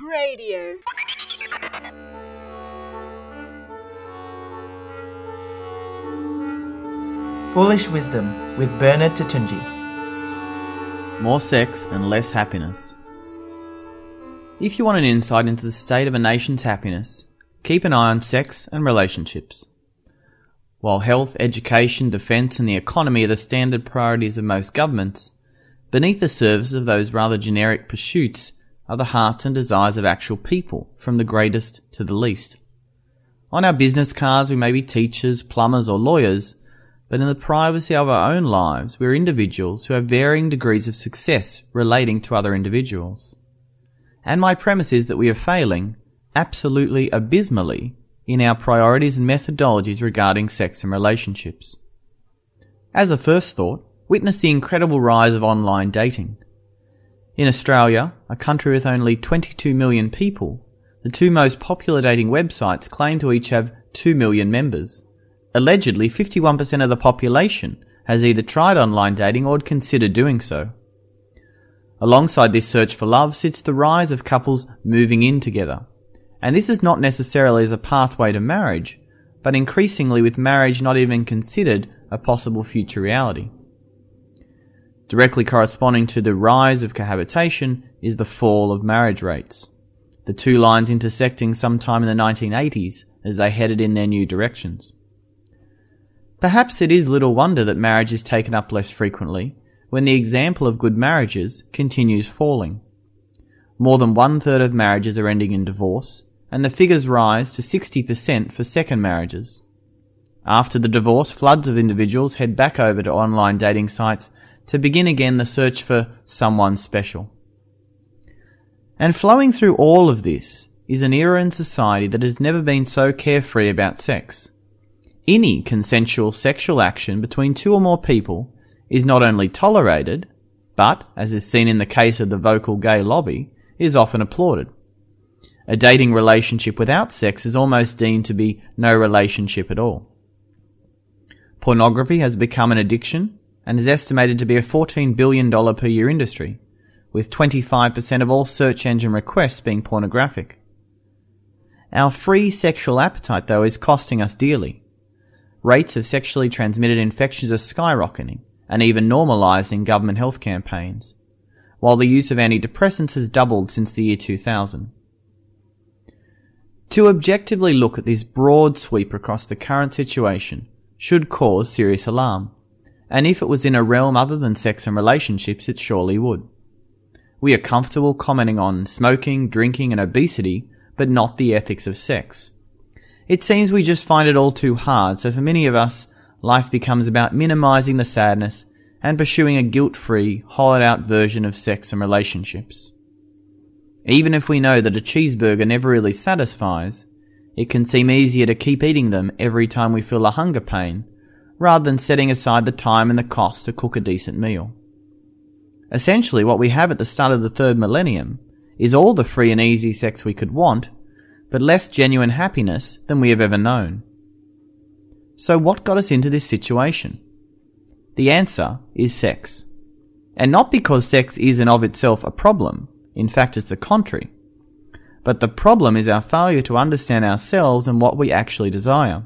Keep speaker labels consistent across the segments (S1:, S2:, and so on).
S1: Radio.
S2: Foolish Wisdom with Bernard Toutounji.
S3: More sex and less happiness. If you want an insight into the state of a nation's happiness, keep an eye on sex and relationships. While health, education, defence, and the economy are the standard priorities of most governments, beneath the surface of those rather generic pursuits are the hearts and desires of actual people, from the greatest to the least. On our business cards, we may be teachers, plumbers, or lawyers, but in the privacy of our own lives, we're individuals who have varying degrees of success relating to other individuals. And my premise is that we are failing, absolutely abysmally, in our priorities and methodologies regarding sex and relationships. As a first thought, witness the incredible rise of online dating. In Australia, a country with only 22 million people, the two most popular dating websites claim to each have 2 million members. Allegedly, 51% of the population has either tried online dating or considered doing so. Alongside this search for love sits the rise of couples moving in together. And this is not necessarily as a pathway to marriage, but increasingly with marriage not even considered a possible future reality. Directly corresponding to the rise of cohabitation is the fall of marriage rates, the two lines intersecting sometime in the 1980s as they headed in their new directions. Perhaps it is little wonder that marriage is taken up less frequently when the example of good marriages continues falling. More than one third of marriages are ending in divorce, and the figures rise to 60% for second marriages. After the divorce, floods of individuals head back over to online dating sites to begin again the search for someone special. And flowing through all of this is an era in society that has never been so carefree about sex. Any consensual sexual action between two or more people is not only tolerated, but, as is seen in the case of the vocal gay lobby, is often applauded. A dating relationship without sex is almost deemed to be no relationship at all. Pornography has become an addiction and is estimated to be a $14 billion per year industry, with 25% of all search engine requests being pornographic. Our free sexual appetite, though, is costing us dearly. Rates of sexually transmitted infections are skyrocketing and even normalised in government health campaigns, while the use of antidepressants has doubled since the year 2000. To objectively look at this broad sweep across the current situation should cause serious alarm, and if it was in a realm other than sex and relationships, it surely would. We are comfortable commenting on smoking, drinking, and obesity, but not the ethics of sex. It seems we just find it all too hard, so for many of us, life becomes about minimizing the sadness and pursuing a guilt-free, hollowed out version of sex and relationships. Even if we know that a cheeseburger never really satisfies, it can seem easier to keep eating them every time we feel a hunger pain, rather than setting aside the time and the cost to cook a decent meal. Essentially, what we have at the start of the third millennium is all the free and easy sex we could want, but less genuine happiness than we have ever known. So, what got us into this situation? The answer is sex. And not because sex is in of itself a problem, in fact, it's the contrary. But the problem is our failure to understand ourselves and what we actually desire.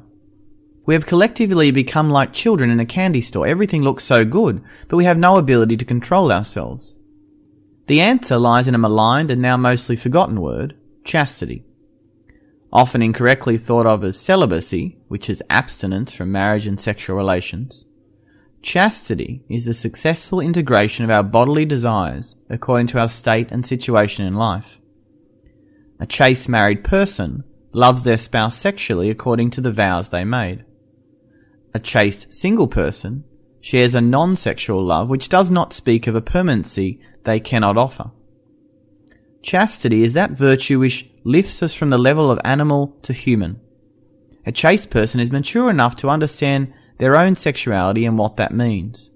S3: We have collectively become like children in a candy store. Everything looks so good, but we have no ability to control ourselves. The answer lies in a maligned and now mostly forgotten word, chastity. Often incorrectly thought of as celibacy, which is abstinence from marriage and sexual relations. Chastity is the successful integration of our bodily desires according to our state and situation in life. A chaste married person loves their spouse sexually according to the vows they made. A chaste single person shares a non sexual love which does not speak of a permanency they cannot offer. Chastity is that virtue which lifts us from the level of animal to human. A chaste person is mature enough to understand their own sexuality and what that means.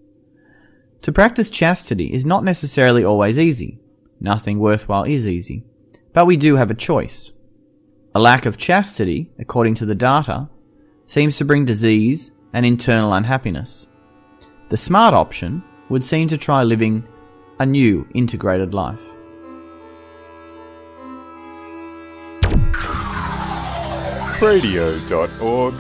S3: To practice chastity is not necessarily always easy. Nothing worthwhile is easy. But we do have a choice. A lack of chastity, according to the data, seems to bring disease and internal unhappiness. The smart option would seem to try living a new integrated life.
S1: radio.org.au